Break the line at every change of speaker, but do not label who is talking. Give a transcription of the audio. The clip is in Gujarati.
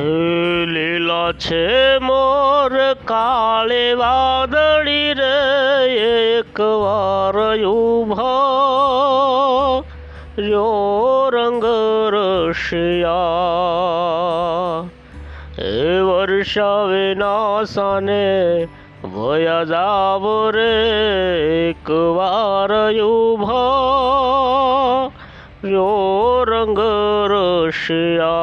લીલા છે મોર કાળે વાદળી રે, એક વાર ઊભા યો રંગ રશિયા, એ વર્ષા નાસાને વયા જાવ રે, એક વાર ઊભા યો રંગ રશિયા